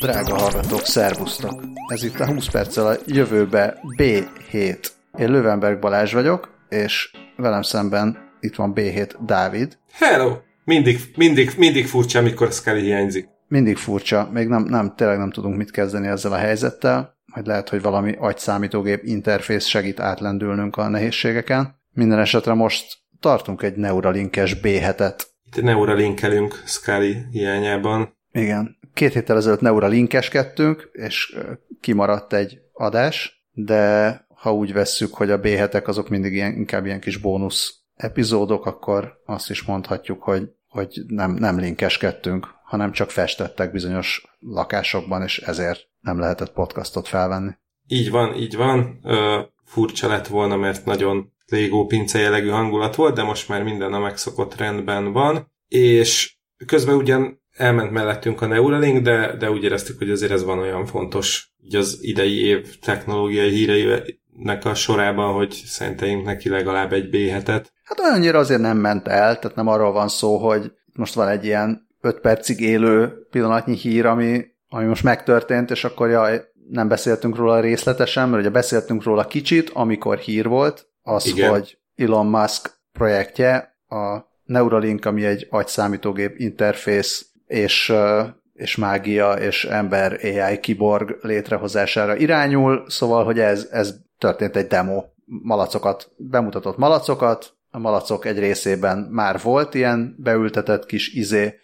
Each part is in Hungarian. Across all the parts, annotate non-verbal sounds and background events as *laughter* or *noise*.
Drága hallgatók, szervusztok! Ez itt a 20 perccel a jövőbe B7. Én Lövenberg Balázs vagyok, és velem szemben itt van B7 Dávid. Hello! Mindig, mindig, mindig furcsa, amikor Scully hiányzik. Mindig furcsa, még nem, nem, tényleg nem tudunk mit kezdeni ezzel a helyzettel, majd lehet, hogy valami agyszámítógép interfész segít átlendülnünk a nehézségeken. Minden esetre most tartunk egy Neuralinkes B7-et. Itt Neuralinkelünk Scully hiányában. Igen. Két héttel ezelőtt Neuralinkeskedtünk, és kimaradt egy adás, de ha úgy vesszük, hogy a B7-ek azok mindig ilyen, inkább ilyen kis bónusz epizódok, akkor azt is mondhatjuk, hogy, hogy nem, nem linkeskedtünk, hanem csak festettek bizonyos lakásokban, és ezért nem lehetett podcastot felvenni. Így van, így van. Ö, furcsa lett volna, mert nagyon Lego pince jellegű hangulat volt, de most már minden a megszokott rendben van, és közben ugyan elment mellettünk a Neuralink, de, de úgy éreztük, hogy azért ez van olyan fontos így az idei év technológiai híreinek a sorában, hogy szenteljünk neki legalább egy B7-et. Hát olyannyira azért nem ment el, tehát nem arról van szó, hogy most van egy ilyen 5 percig élő pillanatnyi hír, ami, ami most megtörtént, és akkor jaj, nem beszéltünk róla részletesen, mert ugye beszéltünk róla kicsit, amikor hír volt, az, Igen. hogy Elon Musk projektje, a Neuralink, ami egy agyszámítógép interfész és, és mágia és ember AI kiborg létrehozására irányul, szóval, hogy ez, ez történt egy demo, malacokat, bemutatott malacokat, a malacok egy részében már volt ilyen beültetett kis izé,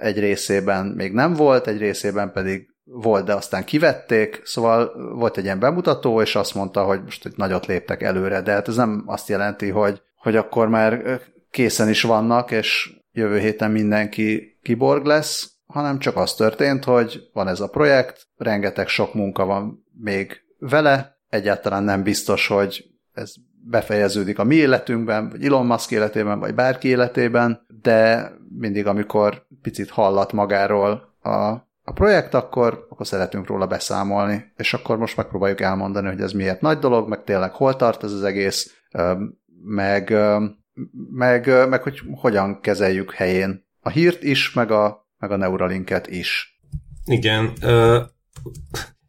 egy részében még nem volt, egy részében pedig volt, de aztán kivették, szóval volt egy ilyen bemutató, és azt mondta, hogy most egy nagyot léptek előre, de hát ez nem azt jelenti, hogy, hogy akkor már készen is vannak, és jövő héten mindenki kiborg lesz, hanem csak az történt, hogy van ez a projekt, rengeteg sok munka van még vele, egyáltalán nem biztos, hogy ez befejeződik a mi életünkben, vagy Elon Musk életében, vagy bárki életében, de mindig, amikor picit hallat magáról a a projekt, akkor, akkor szeretünk róla beszámolni, és akkor most megpróbáljuk elmondani, hogy ez miért nagy dolog, meg tényleg hol tart ez az egész, meg, meg, meg hogy hogyan kezeljük helyén a hírt is, meg a, meg a Neuralinket is. Igen, uh,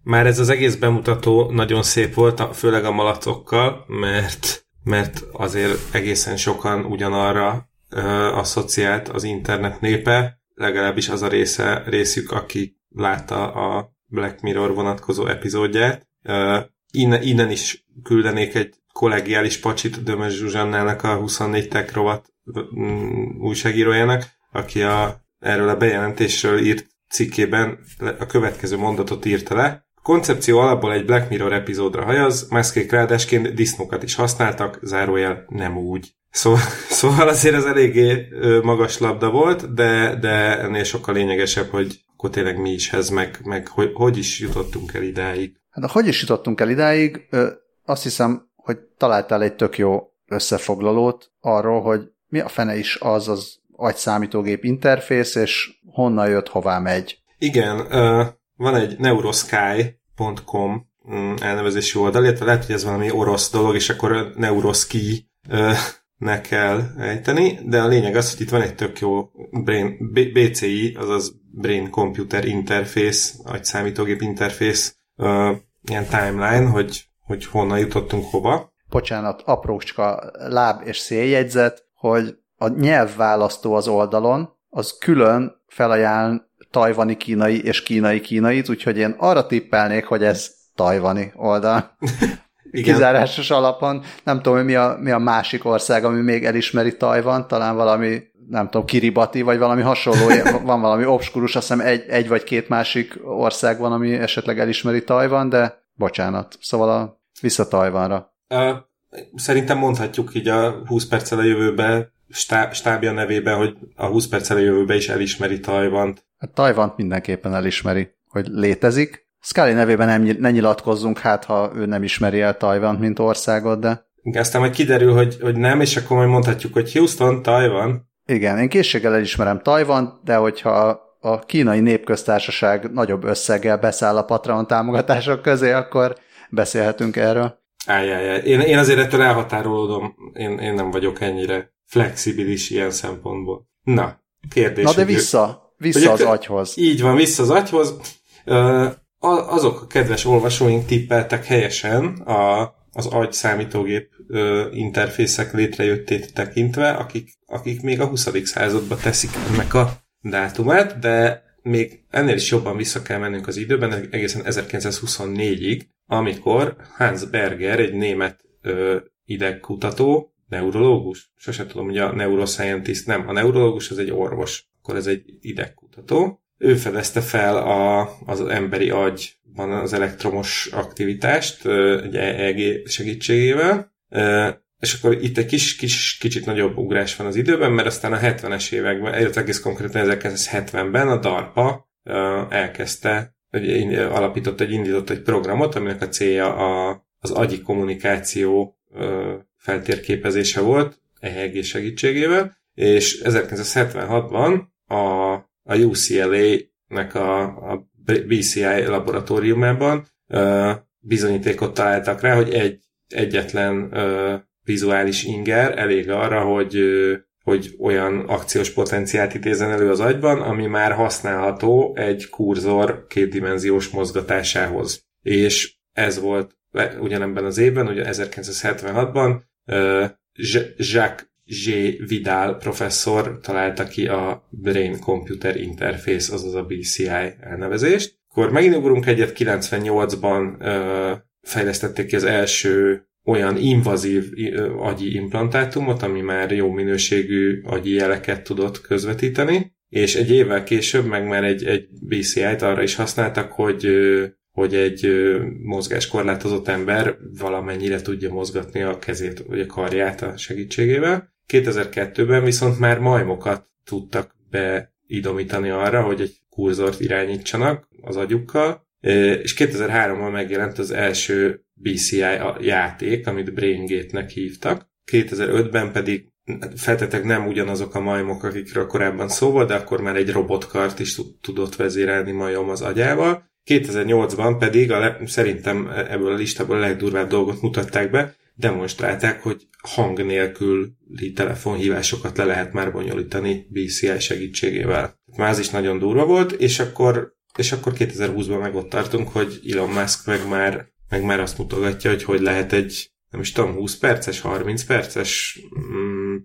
már ez az egész bemutató nagyon szép volt, főleg a malacokkal, mert, mert azért egészen sokan ugyanarra uh, asszociált az internet népe, legalábbis az a része, részük, aki látta a Black Mirror vonatkozó epizódját. Uh, innen, innen is küldenék egy kollegiális pacsit Dömös Zsuzsannának a 24 Tech rovat um, újságírójának, aki a, erről a bejelentésről írt cikkében a következő mondatot írta le. A koncepció alapból egy Black Mirror epizódra hajaz, máskék ráadásként disznókat is használtak, zárójel nem úgy. Szóval, *laughs* szóval azért ez eléggé magas labda volt, de, de ennél sokkal lényegesebb, hogy akkor tényleg mi is ez, meg, meg hogy, hogy is jutottunk el idáig. Hát hogy is jutottunk el idáig, azt hiszem, hogy találtál egy tök jó összefoglalót arról, hogy mi a fene is az az agyszámítógép interfész, és honnan jött, hová megy. Igen, van egy neurosky.com mm, elnevezési oldal, illetve lehet, hogy ez valami orosz dolog, és akkor neuroski ne kell ejteni, de a lényeg az, hogy itt van egy tök jó brain, BCI, azaz Brain Computer Interface, vagy számítógép interface, uh, ilyen timeline, hogy, hogy honnan jutottunk hova. Bocsánat, aprócska láb és széljegyzet, hogy a nyelvválasztó az oldalon, az külön felajánl tajvani kínai és kínai kínait, úgyhogy én arra tippelnék, hogy ez tajvani oldal. *laughs* Igen. kizárásos alapon. Nem tudom, hogy mi a, mi a másik ország, ami még elismeri Tajvan, talán valami, nem tudom, Kiribati, vagy valami hasonló, *laughs* van valami obskurus, azt hiszem egy, egy vagy két másik ország van, ami esetleg elismeri Tajvan, de bocsánat. Szóval a, vissza Tajvanra. Uh, szerintem mondhatjuk így a 20 perccel a jövőbe, stábja nevében, hogy a 20 perccel a jövőbe is elismeri Tajvant. Hát Tajvant mindenképpen elismeri, hogy létezik, Scully nevében nem, ne nyilatkozzunk, hát ha ő nem ismeri el Tajvant, mint országot, de... Igen, aztán majd kiderül, hogy, hogy nem, és akkor majd mondhatjuk, hogy Houston, Tajvan. Igen, én készséggel elismerem Tajvan, de hogyha a kínai népköztársaság nagyobb összeggel beszáll a Patreon támogatások közé, akkor beszélhetünk erről. Ájjájá, én, én azért ettől elhatárolódom, én, én nem vagyok ennyire flexibilis ilyen szempontból. Na, kérdés. Na de vissza, vissza az agyhoz. Így van, vissza az agyhoz Azok a kedves olvasóink tippeltek helyesen a, az agy számítógép interfészek létrejöttét tekintve, akik, akik még a 20. századba teszik ennek a dátumát, de még ennél is jobban vissza kell mennünk az időben, egészen 1924-ig, amikor Hans Berger, egy német ö, idegkutató, neurológus, sose tudom, hogy a neuroscientist, nem, a neurológus az egy orvos, akkor ez egy idegkutató. Ő fedezte fel a, az emberi agyban az elektromos aktivitást egy EEG segítségével, és akkor itt egy kis, kis, kicsit nagyobb ugrás van az időben, mert aztán a 70-es években, illetve egész konkrétan 1970-ben a DARPA elkezdte, hogy alapított egy, indított egy programot, aminek a célja a, az agyi kommunikáció feltérképezése volt, EEG segítségével, és 1976-ban a, a UCLA-nek a, a BCI laboratóriumában bizonyítékot találtak rá, hogy egy egyetlen vizuális inger elég arra, hogy, hogy olyan akciós potenciált idézen elő az agyban, ami már használható egy kurzor kétdimenziós mozgatásához. És ez volt ugyanebben az évben, ugye 1976-ban Jacques G. Vidal professzor találta ki a Brain Computer Interface, azaz a BCI elnevezést. Akkor megint ugrunk egyet, 98-ban fejlesztették ki az első olyan invazív agyi implantátumot, ami már jó minőségű agyi jeleket tudott közvetíteni, és egy évvel később meg már egy, egy BCI-t arra is használtak, hogy hogy egy mozgáskorlátozott ember valamennyire tudja mozgatni a kezét vagy a karját a segítségével. 2002-ben viszont már majmokat tudtak beidomítani arra, hogy egy kurzort irányítsanak az agyukkal, és 2003-ban megjelent az első BCI játék, amit BrainGate-nek hívtak. 2005-ben pedig feltetek nem ugyanazok a majmok, akikről korábban szó volt, de akkor már egy robotkart is tudott vezérelni majom az agyával. 2008-ban pedig a le, szerintem ebből a listából a legdurvább dolgot mutatták be, demonstrálták, hogy hang nélküli telefonhívásokat le lehet már bonyolítani BCI segítségével. Már ez is nagyon durva volt, és akkor, és akkor 2020-ban meg ott tartunk, hogy Elon Musk meg már meg már azt mutogatja, hogy hogy lehet egy, nem is tudom, 20 perces, 30 perces mm,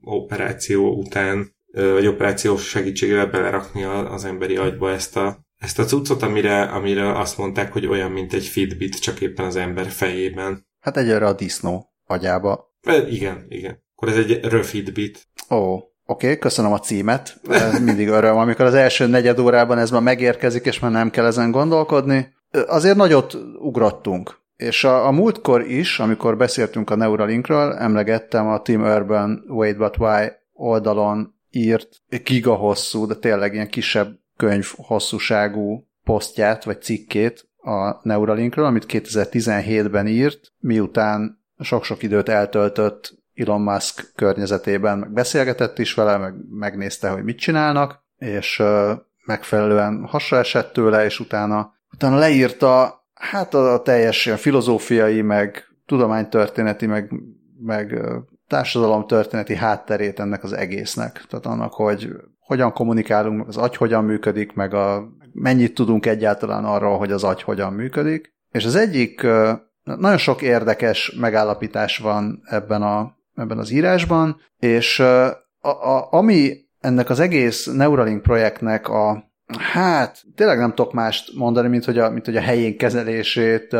operáció után, vagy operáció segítségével belerakni az emberi agyba ezt a, ezt a cuccot, amire, amire azt mondták, hogy olyan, mint egy Fitbit, csak éppen az ember fejében. Hát egyre a disznó agyába. E, igen, igen. Akkor ez egy röfitbit. Ó, oké, okay, köszönöm a címet. Mindig öröm, amikor az első negyed órában ez már megérkezik, és már nem kell ezen gondolkodni azért nagyot ugrottunk. És a, a múltkor is, amikor beszéltünk a Neuralinkről, emlegettem a Tim Urban Wait But Why oldalon írt giga hosszú, de tényleg ilyen kisebb könyv hosszúságú posztját, vagy cikkét a Neuralinkről, amit 2017-ben írt, miután sok-sok időt eltöltött Elon Musk környezetében, meg beszélgetett is vele, meg megnézte, hogy mit csinálnak, és megfelelően hasra esett tőle, és utána utána leírta hát a ilyen filozófiai, meg tudománytörténeti, meg, meg társadalomtörténeti hátterét ennek az egésznek. Tehát annak, hogy hogyan kommunikálunk, az agy hogyan működik, meg a, mennyit tudunk egyáltalán arról, hogy az agy hogyan működik. És az egyik, nagyon sok érdekes megállapítás van ebben, a, ebben az írásban, és a, a, ami ennek az egész Neuralink projektnek a, Hát, tényleg nem tudok mást mondani, mint hogy a, mint hogy a helyén kezelését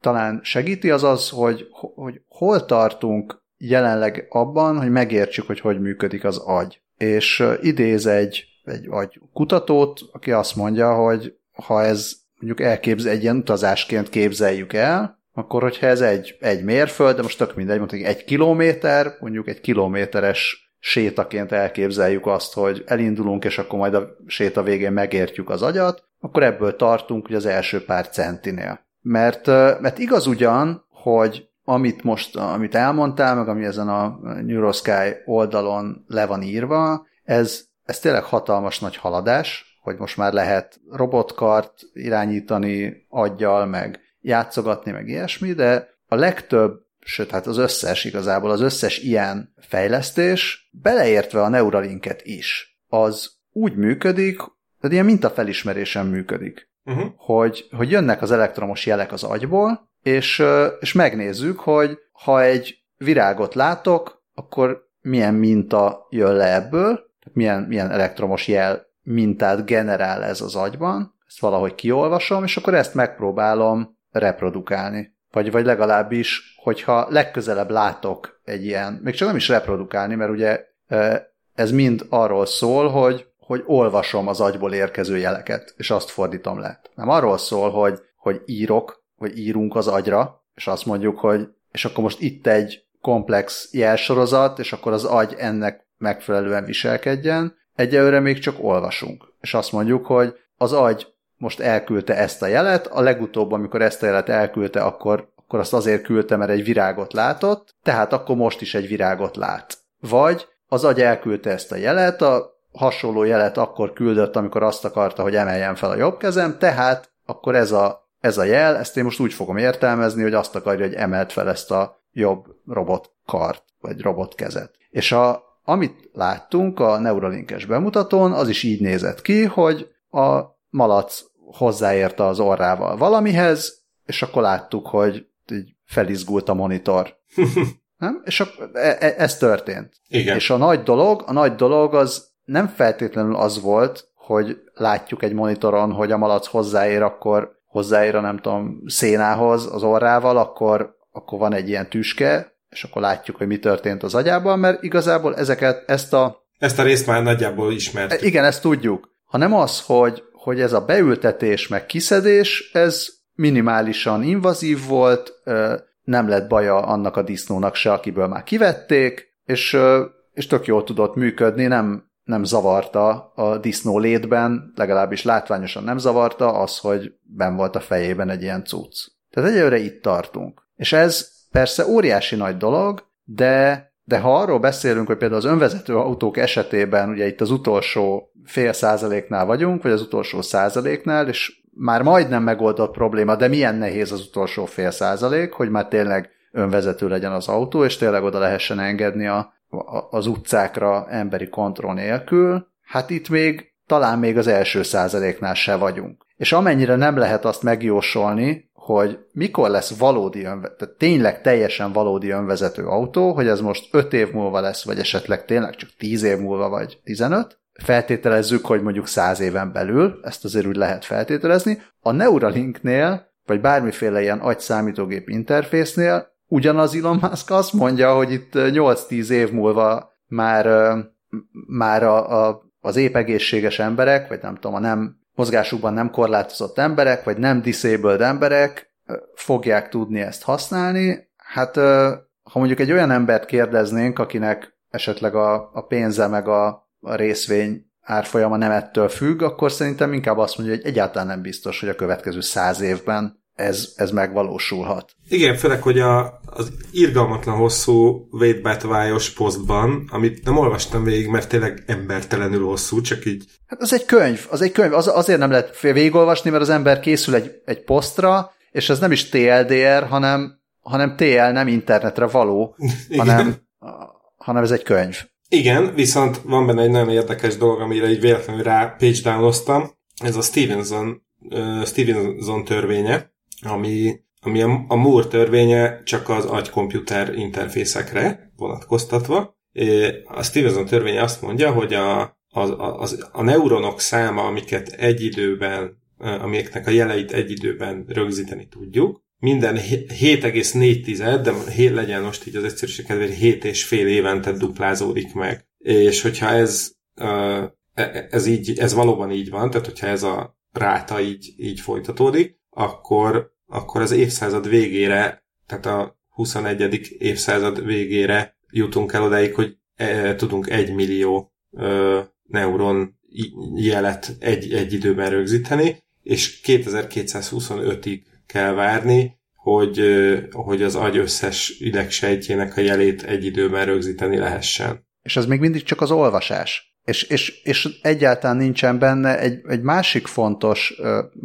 talán segíti, az az, hogy, hogy hol tartunk jelenleg abban, hogy megértsük, hogy hogy működik az agy. És idéz egy, egy agy kutatót, aki azt mondja, hogy ha ez mondjuk elképzel, egy ilyen utazásként képzeljük el, akkor hogyha ez egy, egy mérföld, de most tök mindegy, mondjuk egy kilométer, mondjuk egy kilométeres sétaként elképzeljük azt, hogy elindulunk, és akkor majd a séta végén megértjük az agyat, akkor ebből tartunk hogy az első pár centinél. Mert, mert igaz ugyan, hogy amit most, amit elmondtál, meg ami ezen a Neurosky oldalon le van írva, ez, ez tényleg hatalmas nagy haladás, hogy most már lehet robotkart irányítani aggyal, meg játszogatni, meg ilyesmi, de a legtöbb sőt, hát az összes igazából, az összes ilyen fejlesztés, beleértve a Neuralinket is, az úgy működik, tehát ilyen mintafelismerésen működik. Uh-huh. Hogy, hogy jönnek az elektromos jelek az agyból, és, és megnézzük, hogy ha egy virágot látok, akkor milyen minta jön le ebből, milyen, milyen elektromos jel mintát generál ez az agyban, ezt valahogy kiolvasom, és akkor ezt megpróbálom reprodukálni. Vagy, vagy legalábbis, hogyha legközelebb látok egy ilyen, még csak nem is reprodukálni, mert ugye ez mind arról szól, hogy, hogy olvasom az agyból érkező jeleket, és azt fordítom le. Nem arról szól, hogy, hogy írok, vagy írunk az agyra, és azt mondjuk, hogy és akkor most itt egy komplex jelsorozat, és akkor az agy ennek megfelelően viselkedjen. Egyelőre még csak olvasunk. És azt mondjuk, hogy az agy most elküldte ezt a jelet, a legutóbb, amikor ezt a jelet elküldte, akkor, akkor azt azért küldte, mert egy virágot látott, tehát akkor most is egy virágot lát. Vagy az agy elküldte ezt a jelet, a hasonló jelet akkor küldött, amikor azt akarta, hogy emeljen fel a jobb kezem, tehát akkor ez a, ez a jel, ezt én most úgy fogom értelmezni, hogy azt akarja, hogy emelt fel ezt a jobb robotkart, vagy robotkezet. És a, amit láttunk a Neuralinkes bemutatón, az is így nézett ki, hogy a malac hozzáérte az orrával valamihez, és akkor láttuk, hogy így felizgult a monitor. *laughs* Nem? És akkor e, e, ez történt. Igen. És a nagy dolog, a nagy dolog az nem feltétlenül az volt, hogy látjuk egy monitoron, hogy a malac hozzáér, akkor hozzáér a nem tudom, szénához az orrával, akkor, akkor van egy ilyen tüske, és akkor látjuk, hogy mi történt az agyában, mert igazából ezeket, ezt a... Ezt a részt már nagyjából ismert. Igen, ezt tudjuk. Hanem az, hogy, hogy ez a beültetés meg kiszedés, ez minimálisan invazív volt, nem lett baja annak a disznónak se, akiből már kivették, és, és tök jól tudott működni, nem, nem zavarta a disznó létben, legalábbis látványosan nem zavarta az, hogy ben volt a fejében egy ilyen cucc. Tehát egyelőre itt tartunk. És ez persze óriási nagy dolog, de, de ha arról beszélünk, hogy például az önvezető autók esetében, ugye itt az utolsó fél százaléknál vagyunk, vagy az utolsó százaléknál, és már majdnem megoldott probléma, de milyen nehéz az utolsó fél százalék, hogy már tényleg önvezető legyen az autó, és tényleg oda lehessen engedni a, a, az utcákra emberi kontroll nélkül. Hát itt még talán még az első százaléknál se vagyunk. És amennyire nem lehet azt megjósolni, hogy mikor lesz valódi tehát tényleg teljesen valódi önvezető autó, hogy ez most 5 év múlva lesz, vagy esetleg tényleg csak 10 év múlva, vagy 15, feltételezzük, hogy mondjuk 100 éven belül, ezt azért úgy lehet feltételezni. A Neuralinknél, vagy bármiféle ilyen agy-számítógép interfésznél ugyanaz Elon Musk azt mondja, hogy itt 8-10 év múlva már, már a, a, az épp emberek, vagy nem tudom, a nem mozgásukban nem korlátozott emberek, vagy nem disabled emberek fogják tudni ezt használni. Hát ha mondjuk egy olyan embert kérdeznénk, akinek esetleg a, a pénze meg a, a részvény árfolyama nem ettől függ, akkor szerintem inkább azt mondja, hogy egyáltalán nem biztos, hogy a következő száz évben ez, ez megvalósulhat. Igen, főleg, hogy a, az irgalmatlan hosszú Wade Batvályos posztban, amit nem olvastam végig, mert tényleg embertelenül hosszú, csak így... Hát az egy könyv, az egy könyv, az, azért nem lehet végigolvasni, mert az ember készül egy, egy posztra, és ez nem is TLDR, hanem, hanem TL, nem internetre való, *laughs* hanem, hanem ez egy könyv. Igen, viszont van benne egy nagyon érdekes dolog, amire így véletlenül rá page downoztam. Ez a Stevenson, uh, Stevenson törvénye, ami, ami a, a Moore törvénye csak az agykomputer interfészekre vonatkoztatva. A Stevenson törvénye azt mondja, hogy a, a, a, a neuronok száma, amiket egy időben, amiknek a jeleit egy időben rögzíteni tudjuk, minden 7,4, de legyen most így az egyszerűség kedvéért 7 és fél évente duplázódik meg. És hogyha ez, e, e, ez, így, ez valóban így van, tehát hogyha ez a ráta így, így folytatódik, akkor, akkor az évszázad végére, tehát a 21. évszázad végére jutunk el odáig, hogy e, tudunk egy millió e, neuron jelet egy, egy időben rögzíteni, és 2225-ig kell várni, hogy, hogy az agy összes idegsejtjének a jelét egy időben rögzíteni lehessen. És ez még mindig csak az olvasás. És, és, és egyáltalán nincsen benne egy, egy másik fontos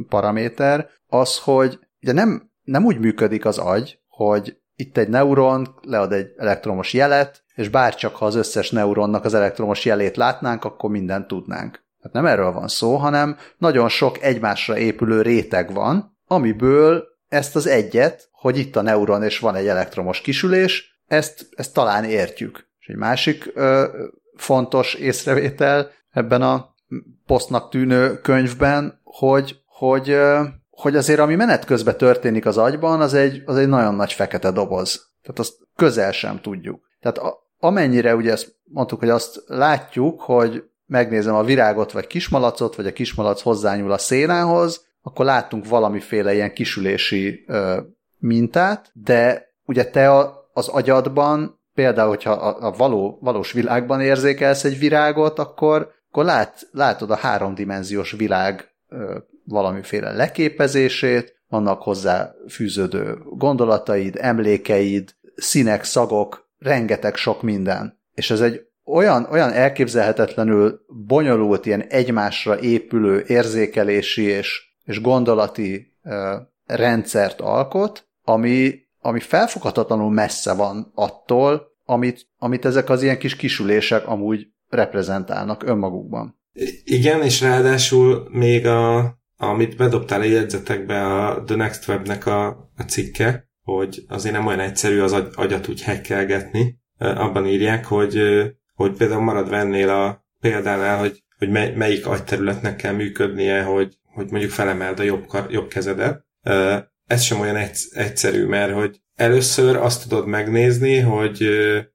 paraméter, az, hogy ugye nem, nem úgy működik az agy, hogy itt egy neuron lead egy elektromos jelet, és bárcsak ha az összes neuronnak az elektromos jelét látnánk, akkor mindent tudnánk. Hát nem erről van szó, hanem nagyon sok egymásra épülő réteg van, amiből ezt az egyet, hogy itt a neuron és van egy elektromos kisülés, ezt, ezt talán értjük. És egy másik ö, fontos észrevétel ebben a posztnak tűnő könyvben, hogy, hogy, ö, hogy azért ami menet közben történik az agyban, az egy, az egy nagyon nagy fekete doboz. Tehát azt közel sem tudjuk. Tehát a, amennyire ugye ezt mondtuk, hogy azt látjuk, hogy megnézem a virágot vagy kismalacot, vagy a kismalac hozzányúl a szénához, akkor láttunk valamiféle ilyen kisülési ö, mintát, de ugye te a, az agyadban, például, hogyha a, a való, valós világban érzékelsz egy virágot, akkor, akkor lát, látod a háromdimenziós világ valamiféle leképezését, vannak hozzá fűződő gondolataid, emlékeid, színek, szagok, rengeteg sok minden. És ez egy olyan, olyan elképzelhetetlenül bonyolult, ilyen egymásra épülő érzékelési és, és gondolati ö, rendszert alkot, ami, ami felfoghatatlanul messze van attól, amit, amit ezek az ilyen kis kisülések amúgy reprezentálnak önmagukban. Igen, és ráadásul még a, amit bedobtál a jegyzetekbe a The Next Webnek a, a cikke, hogy azért nem olyan egyszerű az agy, agyat úgy hekkelgetni. Abban írják, hogy, hogy például marad ennél a példánál, hogy, hogy mely, melyik agyterületnek kell működnie, hogy, hogy mondjuk felemeld a jobb, jobb kezedet. Ez sem olyan egyszerű, mert hogy először azt tudod megnézni, hogy,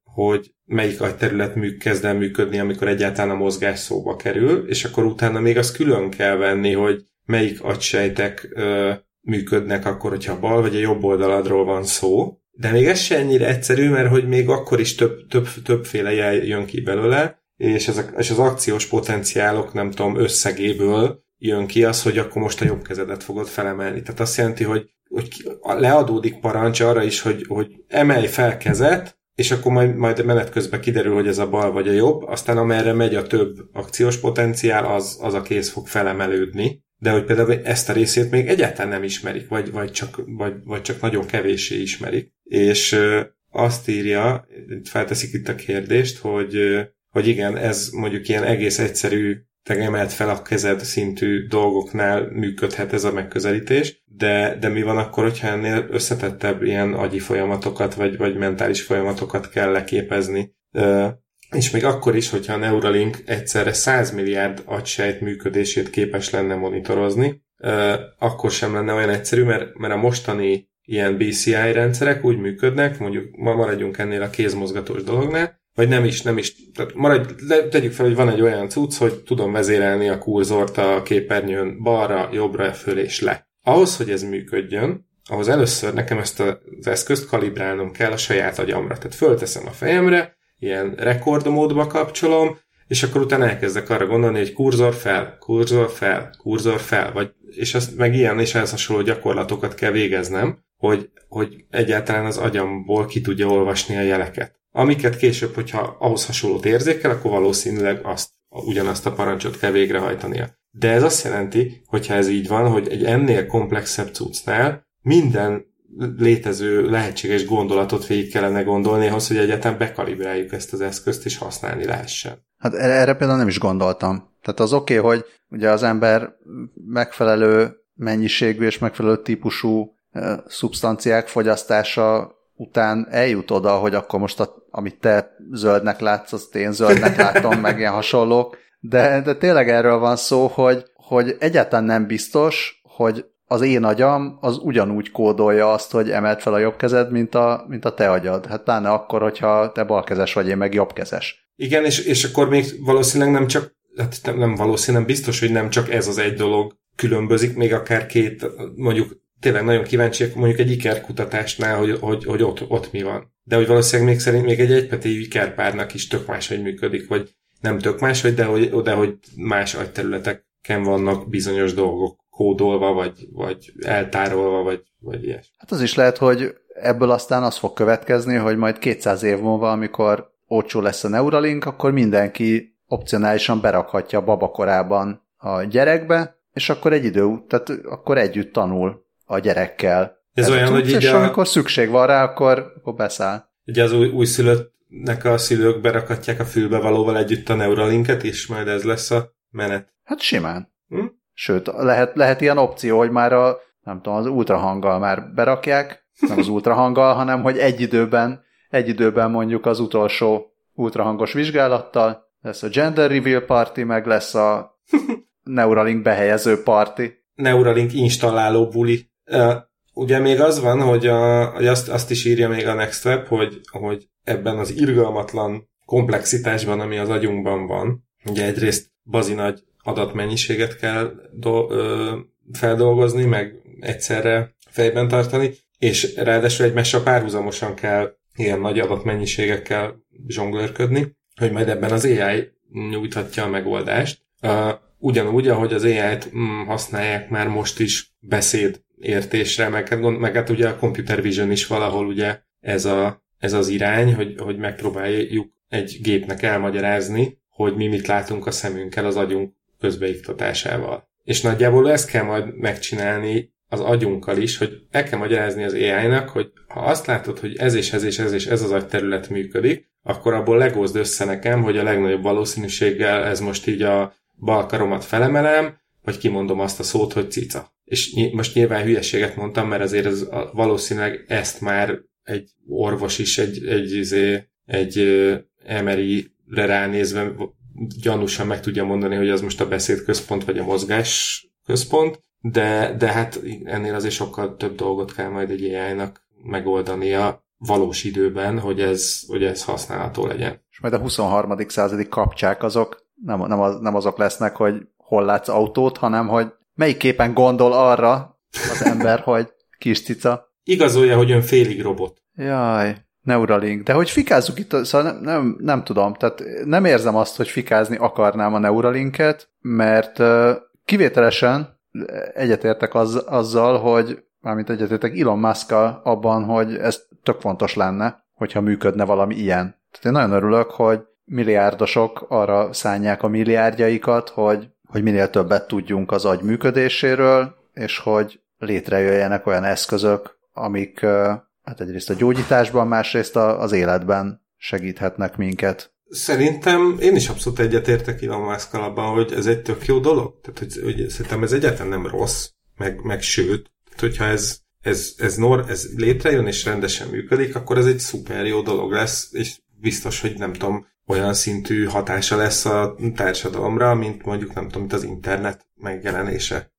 hogy melyik agyterület mű, kezd el működni, amikor egyáltalán a mozgás szóba kerül, és akkor utána még azt külön kell venni, hogy melyik agysejtek ö, működnek akkor, hogyha a bal vagy a jobb oldaladról van szó. De még ez se ennyire egyszerű, mert hogy még akkor is több, több, többféle jel jön ki belőle, és, ezek, és az akciós potenciálok, nem tudom, összegéből jön ki az, hogy akkor most a jobb kezedet fogod felemelni. Tehát azt jelenti, hogy, hogy leadódik parancs arra is, hogy, hogy emelj fel kezet, és akkor majd, majd menet közben kiderül, hogy ez a bal vagy a jobb, aztán amerre megy a több akciós potenciál, az, az a kéz fog felemelődni de hogy például ezt a részét még egyáltalán nem ismerik, vagy, vagy, csak, vagy, vagy csak nagyon kevéssé ismerik. És azt írja, felteszik itt a kérdést, hogy, hogy igen, ez mondjuk ilyen egész egyszerű te emelt fel a kezed szintű dolgoknál működhet ez a megközelítés, de, de mi van akkor, hogyha ennél összetettebb ilyen agyi folyamatokat, vagy, vagy mentális folyamatokat kell leképezni? És még akkor is, hogyha a Neuralink egyszerre 100 milliárd agysejt működését képes lenne monitorozni, akkor sem lenne olyan egyszerű, mert, mert a mostani ilyen BCI rendszerek úgy működnek, mondjuk ma maradjunk ennél a kézmozgatós dolognál, vagy nem is, nem is, tehát maradj, le, tegyük fel, hogy van egy olyan cucc, hogy tudom vezérelni a kurzort a képernyőn balra, jobbra, föl és le. Ahhoz, hogy ez működjön, ahhoz először nekem ezt az eszközt kalibrálnom kell a saját agyamra. Tehát fölteszem a fejemre, ilyen rekordmódba kapcsolom, és akkor utána elkezdek arra gondolni, hogy kurzor fel, kurzor fel, kurzor fel, vagy, és azt meg ilyen és ehhez hasonló gyakorlatokat kell végeznem, hogy, hogy egyáltalán az agyamból ki tudja olvasni a jeleket. Amiket később, hogyha ahhoz hasonlót érzékel, akkor valószínűleg azt, ugyanazt a parancsot kell végrehajtania. De ez azt jelenti, hogyha ez így van, hogy egy ennél komplexebb cuccnál minden létező lehetséges gondolatot végig kellene gondolni ahhoz, hogy egyáltalán bekalibráljuk ezt az eszközt, és használni lehessen. Hát erre például nem is gondoltam. Tehát az oké, okay, hogy ugye az ember megfelelő mennyiségű és megfelelő típusú e, szubstanciák fogyasztása után eljut oda, hogy akkor most a, amit te zöldnek látsz, azt én zöldnek *laughs* látom, meg ilyen hasonlók. De, de tényleg erről van szó, hogy, hogy egyáltalán nem biztos, hogy az én agyam az ugyanúgy kódolja azt, hogy emelt fel a jobb kezed, mint a, mint a te agyad. Hát pláne akkor, hogyha te balkezes vagy, én meg jobbkezes. Igen, és, és akkor még valószínűleg nem csak, hát nem valószínűleg, biztos, hogy nem csak ez az egy dolog különbözik, még akár két, mondjuk tényleg nagyon kíváncsiak mondjuk egy ikerkutatásnál, hogy, hogy, hogy ott, ott mi van. De hogy valószínűleg még szerint még egy egypetéjű ikerpárnak is tök hogy működik, vagy nem tök hogy de hogy, de hogy más agyterületeken vannak bizonyos dolgok kódolva, vagy, vagy eltárolva, vagy, vagy ilyes. Hát az is lehet, hogy ebből aztán az fog következni, hogy majd 200 év múlva, amikor olcsó lesz a Neuralink, akkor mindenki opcionálisan berakhatja babakorában a gyerekbe, és akkor egy idő, tehát akkor együtt tanul a gyerekkel. Ez, Ez olyan, hogy és a... amikor szükség van rá, akkor, akkor beszáll. Ugye az új, újszülöttnek a szülők berakatják a fülbevalóval együtt a Neuralinket, és majd ez lesz a menet. Hát simán. Sőt, lehet, lehet ilyen opció, hogy már a, nem tudom, az ultrahanggal már berakják, nem az *laughs* ultrahanggal, hanem hogy egy időben, egy időben mondjuk az utolsó ultrahangos vizsgálattal lesz a gender reveal party, meg lesz a *laughs* Neuralink behelyező party. Neuralink installáló buli. Uh, ugye még az van, hogy, a, hogy azt, azt is írja még a Next Web, hogy, hogy ebben az irgalmatlan komplexitásban, ami az agyunkban van, ugye egyrészt bazi nagy adatmennyiséget kell do, ö, feldolgozni, meg egyszerre fejben tartani, és ráadásul egymással párhuzamosan kell ilyen nagy adatmennyiségekkel zsonglőrködni, hogy majd ebben az AI nyújthatja a megoldást. Uh, ugyanúgy, ahogy az AI-t mm, használják már most is beszéd értésre, meg, hát meg hát ugye a computer vision is valahol ugye ez, a, ez az irány, hogy, hogy megpróbáljuk egy gépnek elmagyarázni, hogy mi mit látunk a szemünkkel az agyunk közbeiktatásával. És nagyjából ezt kell majd megcsinálni az agyunkkal is, hogy el kell magyarázni az AI-nak, hogy ha azt látod, hogy ez és ez és ez és ez az agyterület működik, akkor abból legózd össze nekem, hogy a legnagyobb valószínűséggel ez most így a bal karomat felemelem, vagy kimondom azt a szót, hogy cica. És ny- most nyilván hülyeséget mondtam, mert azért ez a, valószínűleg ezt már egy orvos is, egy, egy, egy, egy MRI-re ránézve gyanúsan meg tudja mondani, hogy az most a beszédközpont vagy a mozgás központ, de, de hát ennél azért sokkal több dolgot kell majd egy AI-nak megoldania valós időben, hogy ez, hogy ez használható legyen. És majd a 23. századi kapcsák azok nem, nem, az, nem azok lesznek, hogy hol látsz autót, hanem hogy melyik képen gondol arra az ember, *laughs* hogy kis cica. Igazolja, hogy ön félig robot. Jaj, Neuralink. De hogy fikázzuk itt, szóval nem, nem, nem tudom, tehát nem érzem azt, hogy fikázni akarnám a Neuralinket, mert kivételesen egyetértek az, azzal, hogy mármint egyetértek Elon musk abban, hogy ez tök fontos lenne, hogyha működne valami ilyen. Tehát én nagyon örülök, hogy milliárdosok arra szánják a milliárdjaikat, hogy, hogy minél többet tudjunk az agy működéséről, és hogy létrejöjjenek olyan eszközök, amik hát egyrészt a gyógyításban, másrészt az életben segíthetnek minket. Szerintem én is abszolút egyetértek Elon musk abban, hogy ez egy tök jó dolog. Tehát, hogy, hogy szerintem ez egyáltalán nem rossz, meg, meg sőt, hogyha ez, ez, ez, nor, ez létrejön és rendesen működik, akkor ez egy szuper jó dolog lesz, és biztos, hogy nem tudom, olyan szintű hatása lesz a társadalomra, mint mondjuk nem tudom, mint az internet megjelenése.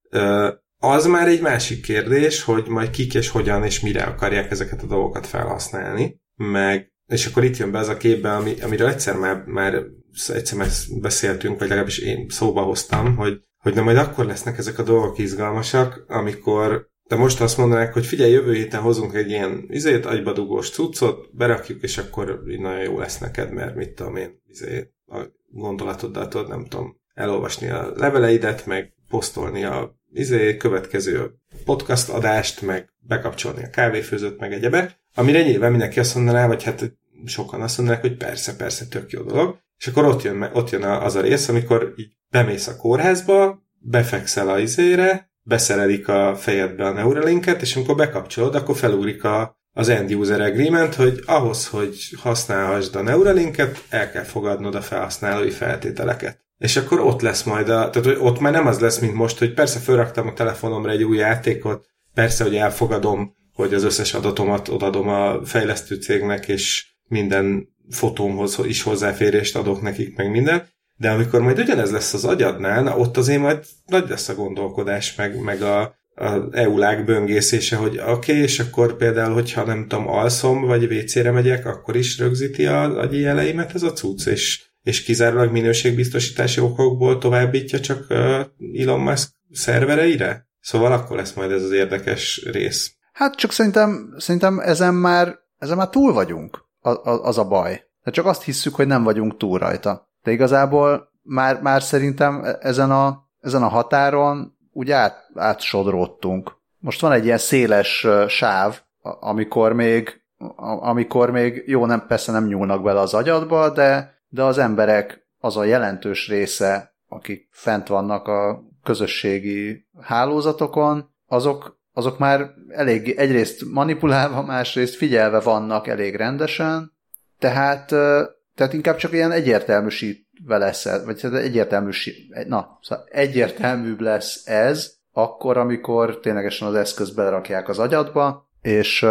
Az már egy másik kérdés, hogy majd kik és hogyan és mire akarják ezeket a dolgokat felhasználni, meg és akkor itt jön be az a képbe, ami, amiről egyszer már, már egyszer már beszéltünk, vagy legalábbis én szóba hoztam, hogy, hogy na majd akkor lesznek ezek a dolgok izgalmasak, amikor de most azt mondanák, hogy figyelj, jövő héten hozunk egy ilyen izét, agybadugós cuccot, berakjuk, és akkor nagyon jó lesz neked, mert mit tudom én, izé, a gondolatoddal tudod, nem tudom, elolvasni a leveleidet, meg posztolni a izé, következő podcast adást, meg bekapcsolni a kávéfőzőt, meg egyebek, amire nyilván mindenki azt mondaná, vagy hát sokan azt mondanák, hogy persze, persze, tök jó dolog. És akkor ott jön, ott jön az a rész, amikor így bemész a kórházba, befekszel a izére, beszerelik a fejedbe a Neuralinket, és amikor bekapcsolod, akkor felugrik a, az end user agreement, hogy ahhoz, hogy használhassd a Neuralinket, el kell fogadnod a felhasználói feltételeket. És akkor ott lesz majd a, tehát ott már nem az lesz, mint most, hogy persze felraktam a telefonomra egy új játékot, persze, hogy elfogadom, hogy az összes adatomat odadom a fejlesztő cégnek, és minden fotómhoz is hozzáférést adok nekik, meg minden, de amikor majd ugyanez lesz az agyadnál, na ott azért majd nagy lesz a gondolkodás, meg, meg a, a EULÁG böngészése, hogy oké, okay, és akkor például, hogyha nem tudom, alszom, vagy WC-re megyek, akkor is rögzíti a agyi jeleimet ez a cucc, és, és kizárólag minőségbiztosítási okokból továbbítja csak Elon Musk szervereire? Szóval akkor lesz majd ez az érdekes rész. Hát csak szerintem, szerintem ezen már, ezen már túl vagyunk, az a baj. De csak azt hisszük, hogy nem vagyunk túl rajta. De igazából már, már szerintem e- ezen a, ezen a határon úgy át, átsodródtunk. Most van egy ilyen széles sáv, amikor még, amikor még jó, nem, persze nem nyúlnak bele az agyadba, de, de az emberek az a jelentős része, akik fent vannak a közösségi hálózatokon, azok, azok már elég egyrészt manipulálva, másrészt figyelve vannak elég rendesen, tehát tehát inkább csak ilyen egyértelműsít, lesz ez, vagy hát egyértelmű, na, szóval egyértelműbb lesz ez, akkor, amikor ténylegesen az eszköz belerakják az agyadba, és,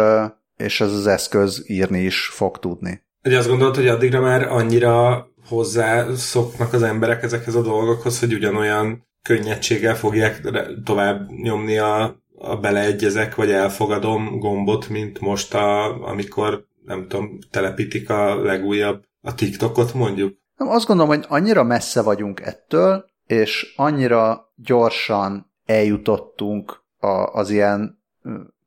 és ez az eszköz írni is fog tudni. Ugye azt gondolod, hogy addigra már annyira hozzá szoknak az emberek ezekhez a dolgokhoz, hogy ugyanolyan könnyedséggel fogják tovább nyomni a, a beleegyezek, vagy elfogadom gombot, mint most, a, amikor nem tudom, telepítik a legújabb a TikTokot mondjuk? Nem, azt gondolom, hogy annyira messze vagyunk ettől, és annyira gyorsan eljutottunk a, az ilyen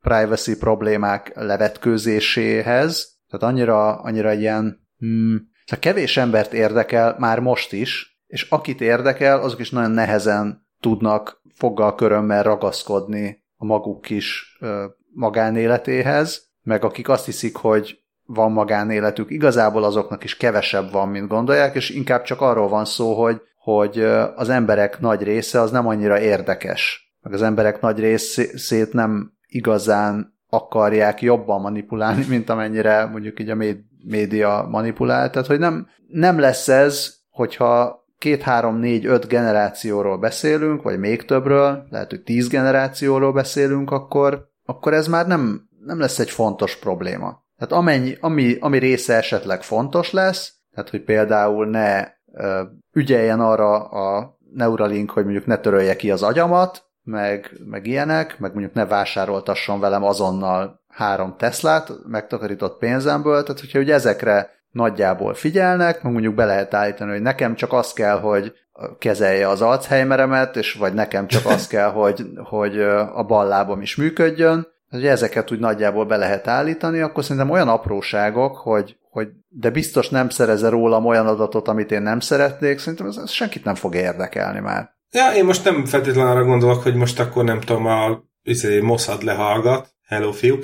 privacy problémák levetkőzéséhez, tehát annyira, annyira ilyen hmm, tehát kevés embert érdekel már most is, és akit érdekel, azok is nagyon nehezen tudnak foggal körömmel ragaszkodni a maguk kis ö, magánéletéhez, meg akik azt hiszik, hogy van magánéletük, igazából azoknak is kevesebb van, mint gondolják, és inkább csak arról van szó, hogy, hogy az emberek nagy része az nem annyira érdekes, meg az emberek nagy részét nem igazán akarják jobban manipulálni, mint amennyire mondjuk így a média manipulál. Tehát, hogy nem, nem lesz ez, hogyha két, három, négy, öt generációról beszélünk, vagy még többről, lehet, hogy tíz generációról beszélünk, akkor, akkor ez már nem, nem lesz egy fontos probléma. Tehát amennyi, ami, ami része esetleg fontos lesz, tehát hogy például ne ö, ügyeljen arra a Neuralink, hogy mondjuk ne törölje ki az agyamat, meg, meg ilyenek, meg mondjuk ne vásároltasson velem azonnal három Teslát megtakarított pénzemből, tehát hogyha ugye ezekre nagyjából figyelnek, meg mondjuk be lehet állítani, hogy nekem csak az kell, hogy kezelje az Alzheimeremet, és vagy nekem csak az *laughs* kell, hogy, hogy a bal lábam is működjön, hogy ezeket úgy nagyjából be lehet állítani, akkor szerintem olyan apróságok, hogy, hogy de biztos nem szereze rólam olyan adatot, amit én nem szeretnék, szerintem ez, ez senkit nem fog érdekelni már. Ja, én most nem feltétlenül arra gondolok, hogy most akkor nem tudom, a izé, Mossad lehallgat, hello fiú,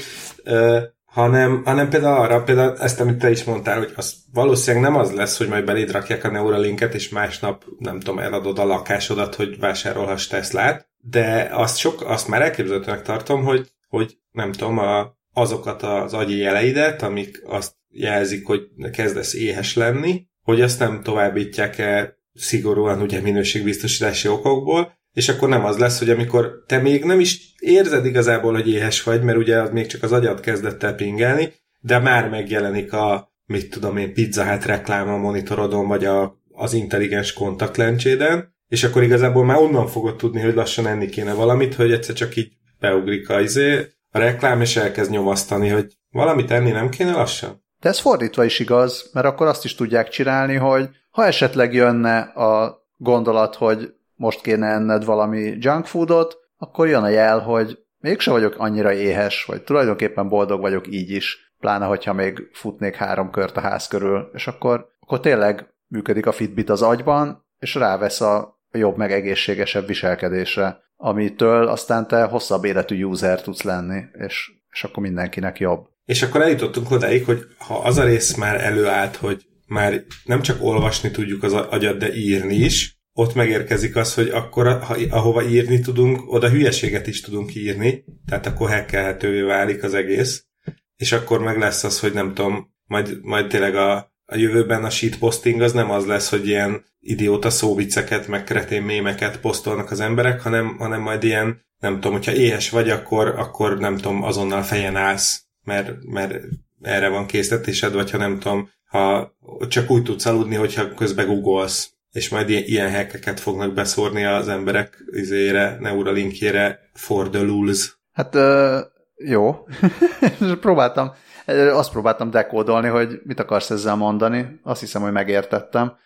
hanem, hanem például arra, például ezt, amit te is mondtál, hogy az valószínűleg nem az lesz, hogy majd beléd rakják a Neuralinket, és másnap, nem tudom, eladod a lakásodat, hogy vásárolhass Teslát, de azt, sok, azt már elképzelhetőnek tartom, hogy hogy nem tudom, a, azokat az agyi jeleidet, amik azt jelzik, hogy kezdesz éhes lenni, hogy azt nem továbbítják-e szigorúan ugye minőségbiztosítási okokból, és akkor nem az lesz, hogy amikor te még nem is érzed igazából, hogy éhes vagy, mert ugye az még csak az agyad kezdett el pingelni, de már megjelenik a, mit tudom én, Pizza Hut reklám a monitorodon, vagy a, az intelligens kontaktlencséden, és akkor igazából már onnan fogod tudni, hogy lassan enni kéne valamit, hogy egyszer csak így beugrik a, izé, a reklám, és elkezd nyomasztani, hogy valamit enni nem kéne lassan. De ez fordítva is igaz, mert akkor azt is tudják csinálni, hogy ha esetleg jönne a gondolat, hogy most kéne enned valami junk foodot, akkor jön a jel, hogy mégse vagyok annyira éhes, vagy tulajdonképpen boldog vagyok így is, pláne, hogyha még futnék három kört a ház körül, és akkor, akkor tényleg működik a Fitbit az agyban, és rávesz a jobb, meg egészségesebb viselkedésre amitől aztán te hosszabb életű user tudsz lenni, és, és akkor mindenkinek jobb. És akkor eljutottunk odáig, hogy ha az a rész már előállt, hogy már nem csak olvasni tudjuk az agyat, de írni is, ott megérkezik az, hogy akkor ha, ahova írni tudunk, oda hülyeséget is tudunk írni, tehát akkor hekkelhetővé válik az egész, és akkor meg lesz az, hogy nem tudom, majd, majd tényleg a, a jövőben a shitposting az nem az lesz, hogy ilyen idióta szóviceket, meg kretén mémeket posztolnak az emberek, hanem, hanem majd ilyen, nem tudom, hogyha éhes vagy, akkor, akkor nem tudom, azonnal fejen állsz, mert, mert erre van készítésed, vagy ha nem tudom, ha csak úgy tudsz aludni, hogyha közben googolsz, és majd ilyen, ilyen hackeket fognak beszórni az emberek izére, Neuralinkjére for the lulz. Hát uh, jó. *laughs* próbáltam azt próbáltam dekódolni, hogy mit akarsz ezzel mondani. Azt hiszem, hogy megértettem.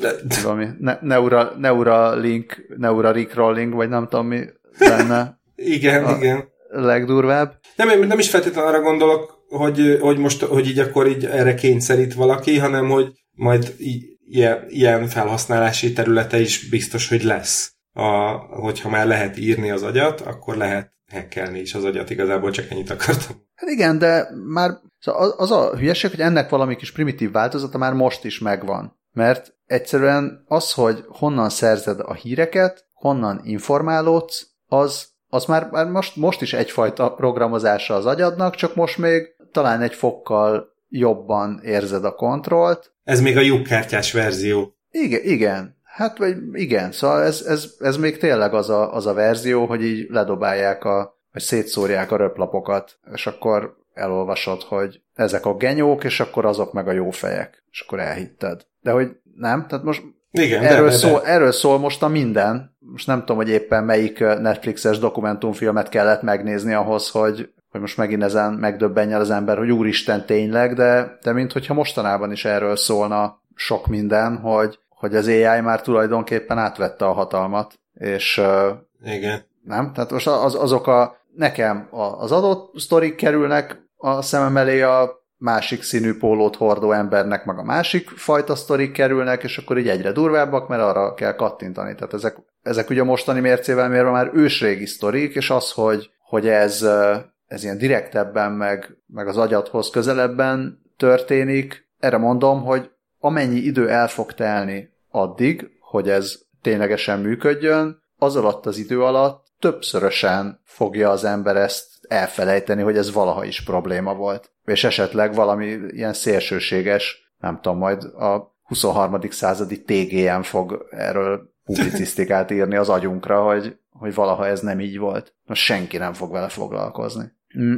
De... Valami ne- neura, Neuralink, Neuralink Rolling, vagy nem tudom mi lenne. igen, a igen. Legdurvább. Nem, nem is feltétlenül arra gondolok, hogy, hogy most, hogy így akkor így erre kényszerít valaki, hanem hogy majd ilyen, ilyen felhasználási területe is biztos, hogy lesz. A, hogyha már lehet írni az agyat, akkor lehet hekkelni is az agyat, igazából csak ennyit akartam. Hát igen, de már szóval az a hülyeség, hogy ennek valami kis primitív változata már most is megvan. Mert egyszerűen az, hogy honnan szerzed a híreket, honnan informálódsz, az, az már, már most, most is egyfajta programozása az agyadnak, csak most még talán egy fokkal jobban érzed a kontrollt. Ez még a lyukkártyás verzió. Igen, igen. Hát, vagy igen, szóval ez, ez, ez még tényleg az a, az a verzió, hogy így ledobálják a, vagy szétszórják a röplapokat, és akkor elolvasod, hogy ezek a genyók, és akkor azok meg a jó fejek, és akkor elhitted. De hogy nem, tehát most Igen, erről, de, de, szól, de. erről szól most a minden. Most nem tudom, hogy éppen melyik Netflixes dokumentumfilmet kellett megnézni ahhoz, hogy, hogy most megint ezen megdöbbenjen az ember, hogy úristen tényleg, de, de minthogyha mostanában is erről szólna sok minden, hogy, hogy az AI már tulajdonképpen átvette a hatalmat, és Igen. nem? Tehát most az, azok a, nekem az adott sztorik kerülnek a szemem elé a másik színű pólót hordó embernek, meg a másik fajta sztorik kerülnek, és akkor így egyre durvábbak, mert arra kell kattintani. Tehát ezek, ezek ugye mostani mércével mérve már ősrégi sztorik, és az, hogy, hogy ez, ez ilyen direktebben, meg, meg az agyadhoz közelebben történik, erre mondom, hogy amennyi idő el fog telni addig, hogy ez ténylegesen működjön, az alatt az idő alatt többszörösen fogja az ember ezt elfelejteni, hogy ez valaha is probléma volt. És esetleg valami ilyen szélsőséges, nem tudom, majd a 23. századi TGM fog erről publicisztikát írni az agyunkra, hogy, hogy valaha ez nem így volt. Most senki nem fog vele foglalkozni.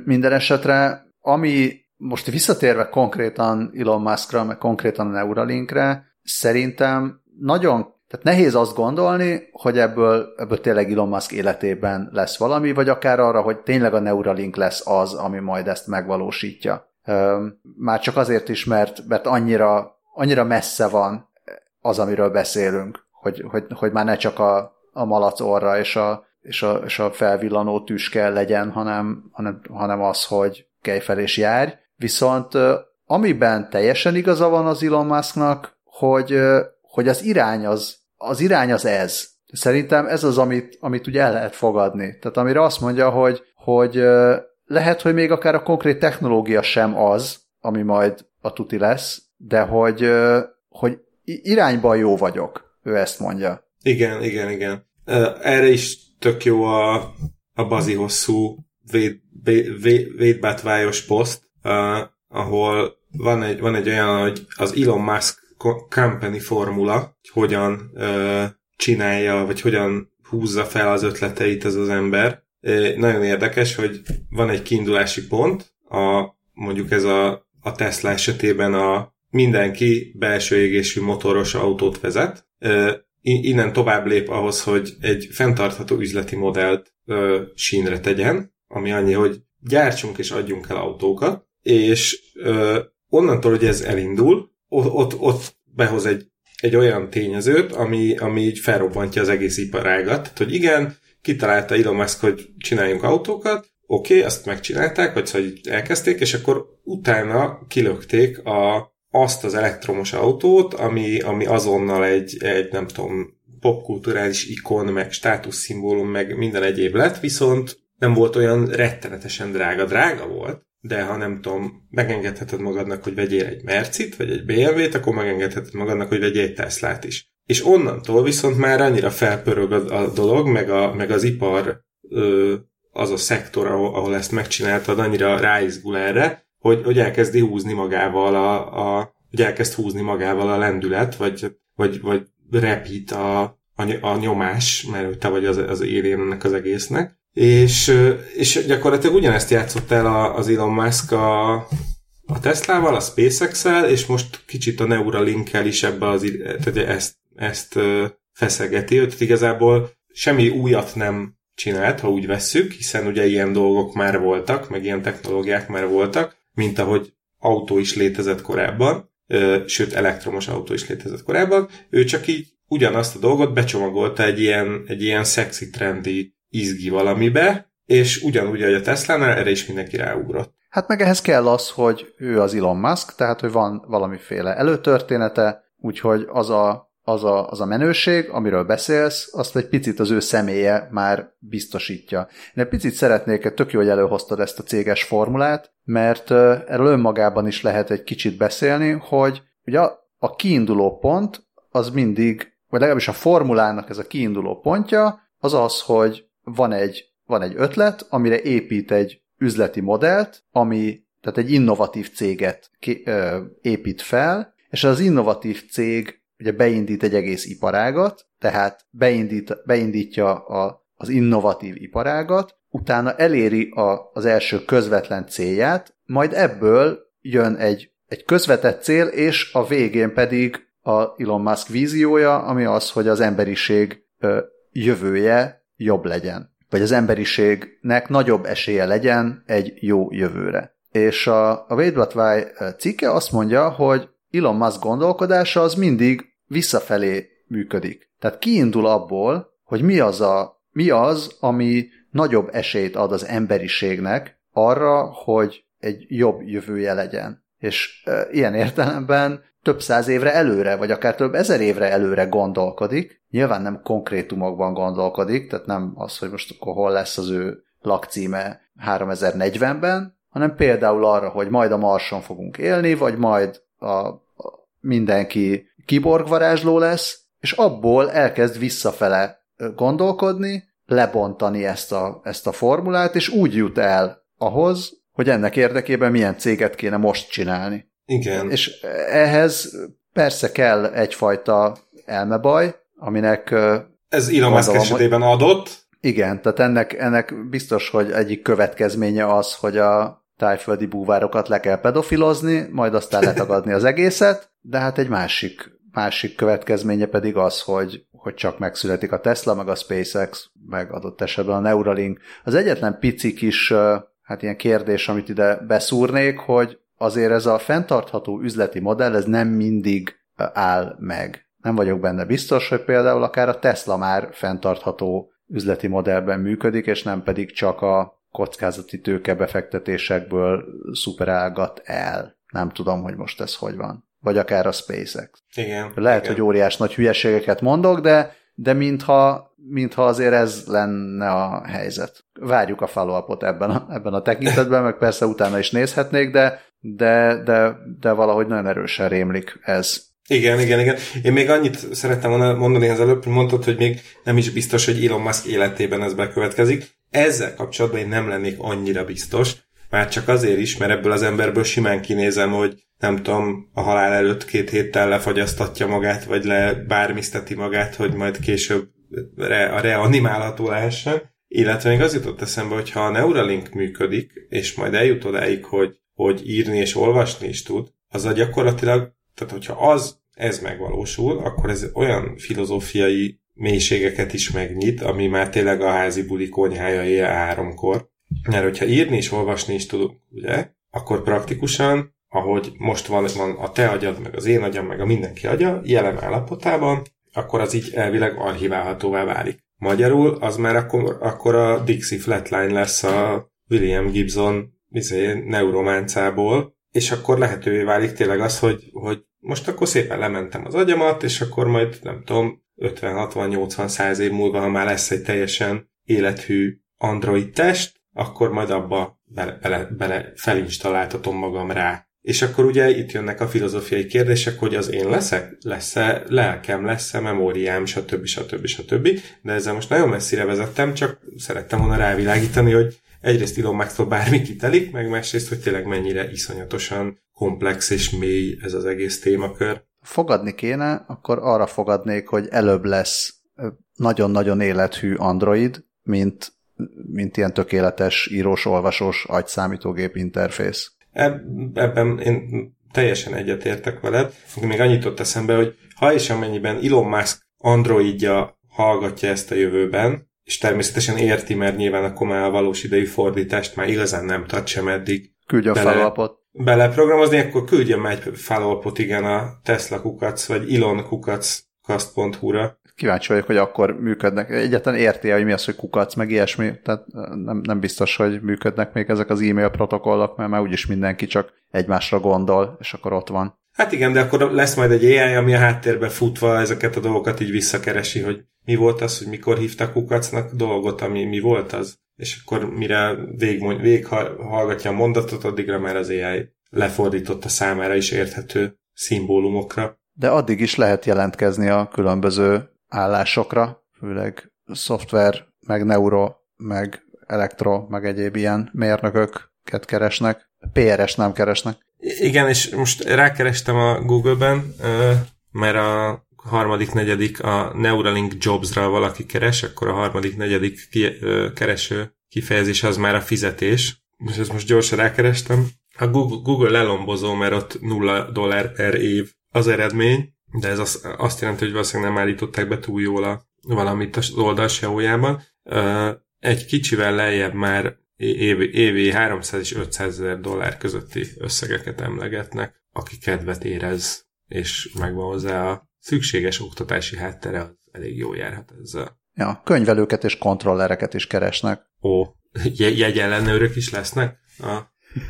Minden esetre, ami most visszatérve konkrétan Elon Muskra, meg konkrétan a Neuralinkre, szerintem nagyon tehát nehéz azt gondolni, hogy ebből, ebből tényleg Elon Musk életében lesz valami, vagy akár arra, hogy tényleg a Neuralink lesz az, ami majd ezt megvalósítja. Már csak azért is, mert, mert annyira, annyira messze van az, amiről beszélünk, hogy, hogy, hogy már ne csak a, a malac orra és a, és a, és a felvillanó tüske legyen, hanem, hanem, hanem az, hogy kelj fel és járj. Viszont amiben teljesen igaza van az Elon Musknak, hogy, hogy az irány az, az irány az ez. Szerintem ez az, amit, amit ugye el lehet fogadni. Tehát amire azt mondja, hogy, hogy lehet, hogy még akár a konkrét technológia sem az, ami majd a tuti lesz, de hogy, hogy irányban jó vagyok, ő ezt mondja. Igen, igen, igen. Erre is tök jó a, a bazi hosszú véd, véd, védbátvályos poszt, ahol van egy, van egy olyan, hogy az Elon Musk company formula, hogy hogyan ö, csinálja, vagy hogyan húzza fel az ötleteit ez az ember. É, nagyon érdekes, hogy van egy kiindulási pont, a, mondjuk ez a, a Tesla esetében a mindenki belső égésű motoros autót vezet. Innen tovább lép ahhoz, hogy egy fenntartható üzleti modellt ö, sínre tegyen, ami annyi, hogy gyártsunk és adjunk el autókat, és ö, onnantól, hogy ez elindul, ott, ott, ott behoz egy, egy olyan tényezőt, ami, ami így felrobbantja az egész iparágat. Tehát, hogy igen, kitalálta Elon Musk, hogy csináljunk autókat, oké, okay, azt megcsinálták, vagy szóval elkezdték, és akkor utána kilökték a, azt az elektromos autót, ami, ami azonnal egy, egy, nem tudom, popkulturális ikon, meg státuszszimbólum, meg minden egyéb lett, viszont nem volt olyan rettenetesen drága. Drága volt, de ha nem tudom, megengedheted magadnak, hogy vegyél egy Mercit, vagy egy BMW-t, akkor megengedheted magadnak, hogy vegyél egy Teslát is. És onnantól viszont már annyira felpörög a, a dolog, meg, a, meg az ipar, ö, az a szektor, ahol, ahol ezt megcsináltad, annyira ráizgul erre, hogy, hogy elkezdi húzni magával a, a hogy elkezd húzni magával a lendület, vagy, vagy, vagy repít a, a, a nyomás, mert te vagy az, az élén ennek az egésznek. És, és gyakorlatilag ugyanezt játszott el az Elon Musk a, a Teslával, a SpaceX-el, és most kicsit a Neuralink-el is ebbe az, tehát ezt, ezt feszegeti. Tehát igazából semmi újat nem csinált, ha úgy vesszük, hiszen ugye ilyen dolgok már voltak, meg ilyen technológiák már voltak, mint ahogy autó is létezett korábban, sőt elektromos autó is létezett korábban, ő csak így ugyanazt a dolgot becsomagolta egy ilyen, egy ilyen szexi, trendi izgi valamibe, és ugyanúgy, hogy a Tesla-nál, erre is mindenki ráugrott. Hát meg ehhez kell az, hogy ő az Elon Musk, tehát hogy van valamiféle előtörténete, úgyhogy az a, az a, az a menőség, amiről beszélsz, azt egy picit az ő személye már biztosítja. Én egy picit szeretnék, tök jó, hogy előhoztad ezt a céges formulát, mert erről önmagában is lehet egy kicsit beszélni, hogy ugye a, a kiinduló pont az mindig, vagy legalábbis a formulának ez a kiinduló pontja, az az, hogy van egy, van egy ötlet, amire épít egy üzleti modellt, ami tehát egy innovatív céget ki, ö, épít fel, és az innovatív cég ugye beindít egy egész iparágat, tehát beindít, beindítja a, az innovatív iparágat, utána eléri a, az első közvetlen célját, majd ebből jön egy, egy közvetett cél, és a végén pedig a Elon Musk víziója, ami az, hogy az emberiség ö, jövője jobb legyen. Vagy az emberiségnek nagyobb esélye legyen egy jó jövőre. És a, a Wade Why cikke azt mondja, hogy Elon Musk gondolkodása az mindig visszafelé működik. Tehát kiindul abból, hogy mi az, a, mi az, ami nagyobb esélyt ad az emberiségnek arra, hogy egy jobb jövője legyen. És e, ilyen értelemben több száz évre előre, vagy akár több ezer évre előre gondolkodik. Nyilván nem konkrétumokban gondolkodik, tehát nem az, hogy most akkor hol lesz az ő lakcíme 3040-ben, hanem például arra, hogy majd a Marson fogunk élni, vagy majd a, a mindenki kiborgvarázsló lesz, és abból elkezd visszafele gondolkodni, lebontani ezt a, ezt a formulát, és úgy jut el ahhoz, hogy ennek érdekében milyen céget kéne most csinálni. Igen. És ehhez persze kell egyfajta elmebaj, aminek... Ez Elon Musk esetében adott. Igen, tehát ennek, ennek biztos, hogy egyik következménye az, hogy a tájföldi búvárokat le kell pedofilozni, majd aztán letagadni az egészet, de hát egy másik, másik következménye pedig az, hogy, hogy csak megszületik a Tesla, meg a SpaceX, meg adott esetben a Neuralink. Az egyetlen pici kis hát ilyen kérdés, amit ide beszúrnék, hogy azért ez a fenntartható üzleti modell, ez nem mindig áll meg. Nem vagyok benne biztos, hogy például akár a Tesla már fenntartható üzleti modellben működik, és nem pedig csak a kockázati tőkebefektetésekből szuperálgat el. Nem tudom, hogy most ez hogy van. Vagy akár a SpaceX. Igen. Lehet, igen. hogy óriás nagy hülyeségeket mondok, de, de mintha, mintha azért ez lenne a helyzet. Várjuk a follow ebben a, ebben a tekintetben, meg persze utána is nézhetnék, de, de, de, de valahogy nagyon erősen rémlik ez. Igen, igen, igen. Én még annyit szerettem mondani az előbb, hogy mondtad, hogy még nem is biztos, hogy Elon Musk életében ez bekövetkezik. Ezzel kapcsolatban én nem lennék annyira biztos, már csak azért is, mert ebből az emberből simán kinézem, hogy nem tudom, a halál előtt két héttel lefagyasztatja magát, vagy le bármiszteti magát, hogy majd később re, a reanimálható lehessen. Illetve még az jutott eszembe, hogy ha a Neuralink működik, és majd eljut odáig, hogy, hogy írni és olvasni is tud, az a gyakorlatilag, tehát hogyha az, ez megvalósul, akkor ez olyan filozófiai mélységeket is megnyit, ami már tényleg a házi buli konyhája éjjel háromkor. Mert hogyha írni és olvasni is tudunk, ugye, akkor praktikusan, ahogy most van, van a te agyad, meg az én agyam, meg a mindenki agya, jelen állapotában, akkor az így elvileg archiválhatóvá válik. Magyarul az már akkor, akkor a Dixie Flatline lesz a William Gibson izé, neurománcából, és akkor lehetővé válik tényleg az, hogy, hogy most akkor szépen lementem az agyamat, és akkor majd, nem tudom, 50-60-80-100 év múlva, ha már lesz egy teljesen élethű android test, akkor majd abba bele, bele, bele felinstaláltatom magam rá. És akkor ugye itt jönnek a filozófiai kérdések, hogy az én leszek, lesz-e lelkem, lesz-e memóriám, stb. stb. stb. De ezzel most nagyon messzire vezettem, csak szerettem volna rávilágítani, hogy egyrészt Elon musk bármi kitelik, meg másrészt, hogy tényleg mennyire iszonyatosan komplex és mély ez az egész témakör fogadni kéne, akkor arra fogadnék, hogy előbb lesz nagyon-nagyon élethű Android, mint, mint ilyen tökéletes írós-olvasós agyszámítógép interfész. Ebben én teljesen egyetértek veled. Még annyit ott eszembe, hogy ha és amennyiben Elon Musk Androidja hallgatja ezt a jövőben, és természetesen érti, mert nyilván akkor már a valós idejű fordítást már igazán nem tart sem eddig. Küldj a felapot beleprogramozni, akkor küldjön már egy follow igen a Tesla kukac, vagy Elon kukac kast.hu-ra. Kíváncsi vagyok, hogy akkor működnek. Egyetlen érti hogy mi az, hogy kukac, meg ilyesmi. Tehát nem, nem biztos, hogy működnek még ezek az e-mail protokollok, mert már úgyis mindenki csak egymásra gondol, és akkor ott van. Hát igen, de akkor lesz majd egy AI, ami a háttérbe futva ezeket a dolgokat így visszakeresi, hogy mi volt az, hogy mikor hívtak kukacnak dolgot, ami mi volt az és akkor mire vég, vég hallgatja a mondatot, addigra már az AI lefordította számára is érthető szimbólumokra. De addig is lehet jelentkezni a különböző állásokra, főleg szoftver, meg neuro, meg elektro, meg egyéb ilyen mérnököket keresnek. PRS nem keresnek. Igen, és most rákerestem a Google-ben, mert a harmadik, negyedik a Neuralink Jobs-ra valaki keres, akkor a harmadik, negyedik ki, kereső kifejezés az már a fizetés. Most ezt most gyorsan rákerestem. A Google, Google lelombozó, mert ott nulla dollár per év az eredmény, de ez az, azt jelenti, hogy valószínűleg nem állították be túl jól a, valamit az oldal SEO-jában. Egy kicsivel lejjebb már évi, évi 300 és 500 ezer dollár közötti összegeket emlegetnek, aki kedvet érez, és megvan hozzá a szükséges oktatási háttere, az elég jó járhat ezzel. Ja, könyvelőket és kontrollereket is keresnek. Ó, jegyellenőrök is lesznek? A...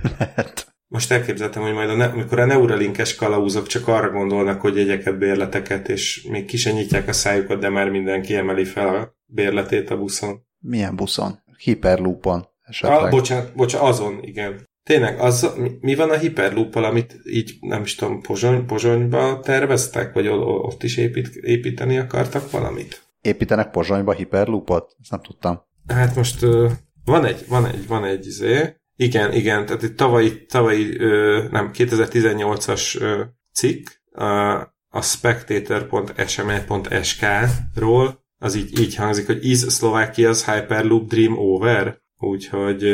*laughs* Lehet. Most elképzeltem, hogy majd a ne- amikor a neuralinkes kalauzok csak arra gondolnak, hogy jegyeket, bérleteket, és még ki sem nyitják a szájukat, de már mindenki emeli fel a bérletét a buszon. Milyen buszon? Hyperloopon esetleg. Ah, bocsánat, bocsánat, azon, igen. Tényleg, az, mi, mi van a hyperloop amit így, nem is tudom, Pozsony, Pozsonyba terveztek, vagy ott is épít, építeni akartak valamit? Építenek Pozsonyba Hyperloopot? Ezt nem tudtam. Hát most van egy, van egy, van egy izé, igen, igen, tehát egy tavalyi, tavalyi uh, nem, 2018-as uh, cikk, uh, a spectator.sme.sk-ról, az így, így hangzik, hogy is Slovakia's Hyperloop Dream Over? Úgyhogy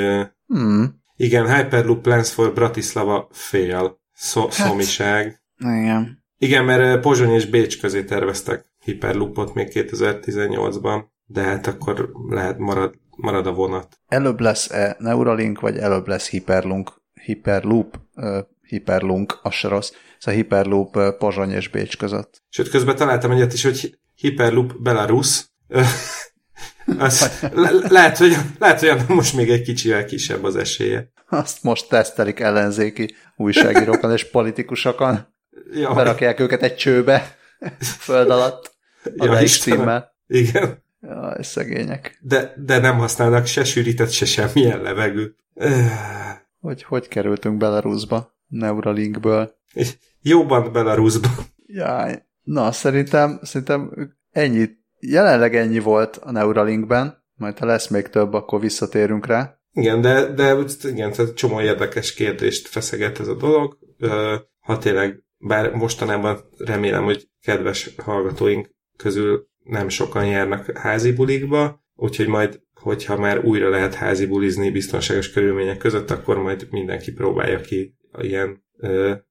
Hmm. igen, Hyperloop Plans for Bratislava fail. Szó, Hát. szomiság. Igen. Igen, mert Pozsony és Bécs közé terveztek Hyperloopot még 2018-ban, de hát akkor lehet marad, marad a vonat. Előbb lesz-e Neuralink, vagy előbb lesz Hyperlunk? Hyperloop, uh, Hyperlunk, az se rossz. Ez a Hyperloop uh, Pozsony és Bécs között. Sőt, közben találtam egyet is, hogy Hyperloop Belarus. Az, le, lehet, hogy, lehet, hogy annak most még egy kicsivel kisebb az esélye. Azt most tesztelik ellenzéki újságírókon és politikusokon. Ja, Berakják őket egy csőbe, föld alatt, a ja, címmel. Igen, Jaj, szegények. de, de nem használnak se sűrített, se semmilyen levegőt. Hogy hogy kerültünk Belarusba? Neuralinkből. Jobban Belarusba. Jaj. Na, szerintem, szerintem ennyi, jelenleg ennyi volt a Neuralinkben, majd ha lesz még több, akkor visszatérünk rá. Igen, de, de igen, tehát csomó érdekes kérdést feszeget ez a dolog. Ha tényleg, bár mostanában remélem, hogy kedves hallgatóink közül nem sokan járnak házi bulikba, úgyhogy majd, hogyha már újra lehet házi bulizni biztonságos körülmények között, akkor majd mindenki próbálja ki ilyen,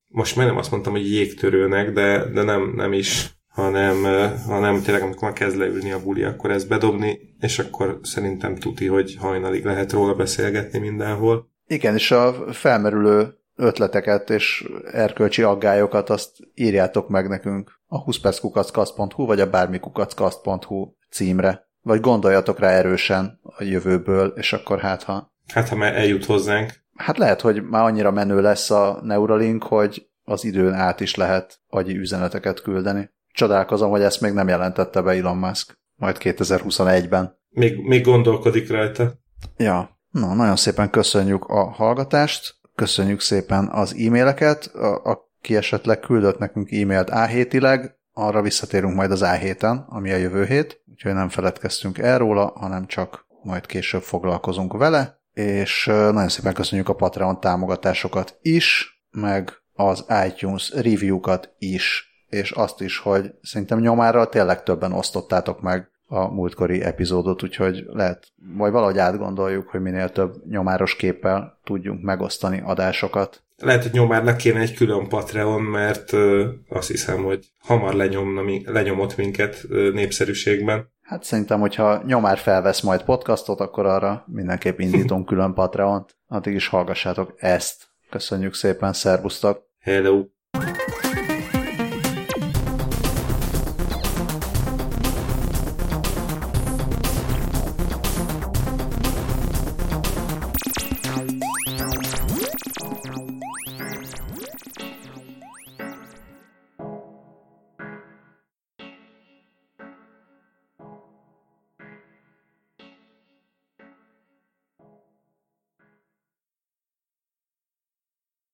most már nem azt mondtam, hogy jégtörőnek, de, de nem, nem is, hanem, hanem tényleg amikor már kezd leülni a buli, akkor ezt bedobni, és akkor szerintem tuti, hogy hajnalig lehet róla beszélgetni mindenhol. Igen, és a felmerülő ötleteket és erkölcsi aggályokat azt írjátok meg nekünk a 20perckukackasz.hu vagy a bármikukackasz.hu címre. Vagy gondoljatok rá erősen a jövőből, és akkor hát ha... Hát, ha már eljut hozzánk, Hát lehet, hogy már annyira menő lesz a Neuralink, hogy az időn át is lehet agyi üzeneteket küldeni. Csodálkozom, hogy ezt még nem jelentette be Elon Musk. Majd 2021-ben. még, még gondolkodik rajta. Ja, na, nagyon szépen köszönjük a hallgatást, köszönjük szépen az e-maileket, a, aki esetleg küldött nekünk e-mailt A7-ileg, arra visszatérünk majd az A7-en, ami a jövő hét, úgyhogy nem feledkeztünk el róla, hanem csak majd később foglalkozunk vele, és nagyon szépen köszönjük a Patreon támogatásokat is, meg az iTunes review-kat is, és azt is, hogy szerintem nyomára tényleg többen osztottátok meg a múltkori epizódot, úgyhogy lehet, vagy valahogy átgondoljuk, hogy minél több nyomáros képpel tudjunk megosztani adásokat. Lehet, hogy nyomárnak kéne egy külön Patreon, mert ö, azt hiszem, hogy hamar lenyomna, lenyomott minket ö, népszerűségben. Hát szerintem, hogyha nyomár felvesz majd podcastot, akkor arra mindenképp indítunk külön Patreont. Addig is hallgassátok ezt. Köszönjük szépen, szervusztok! Hello!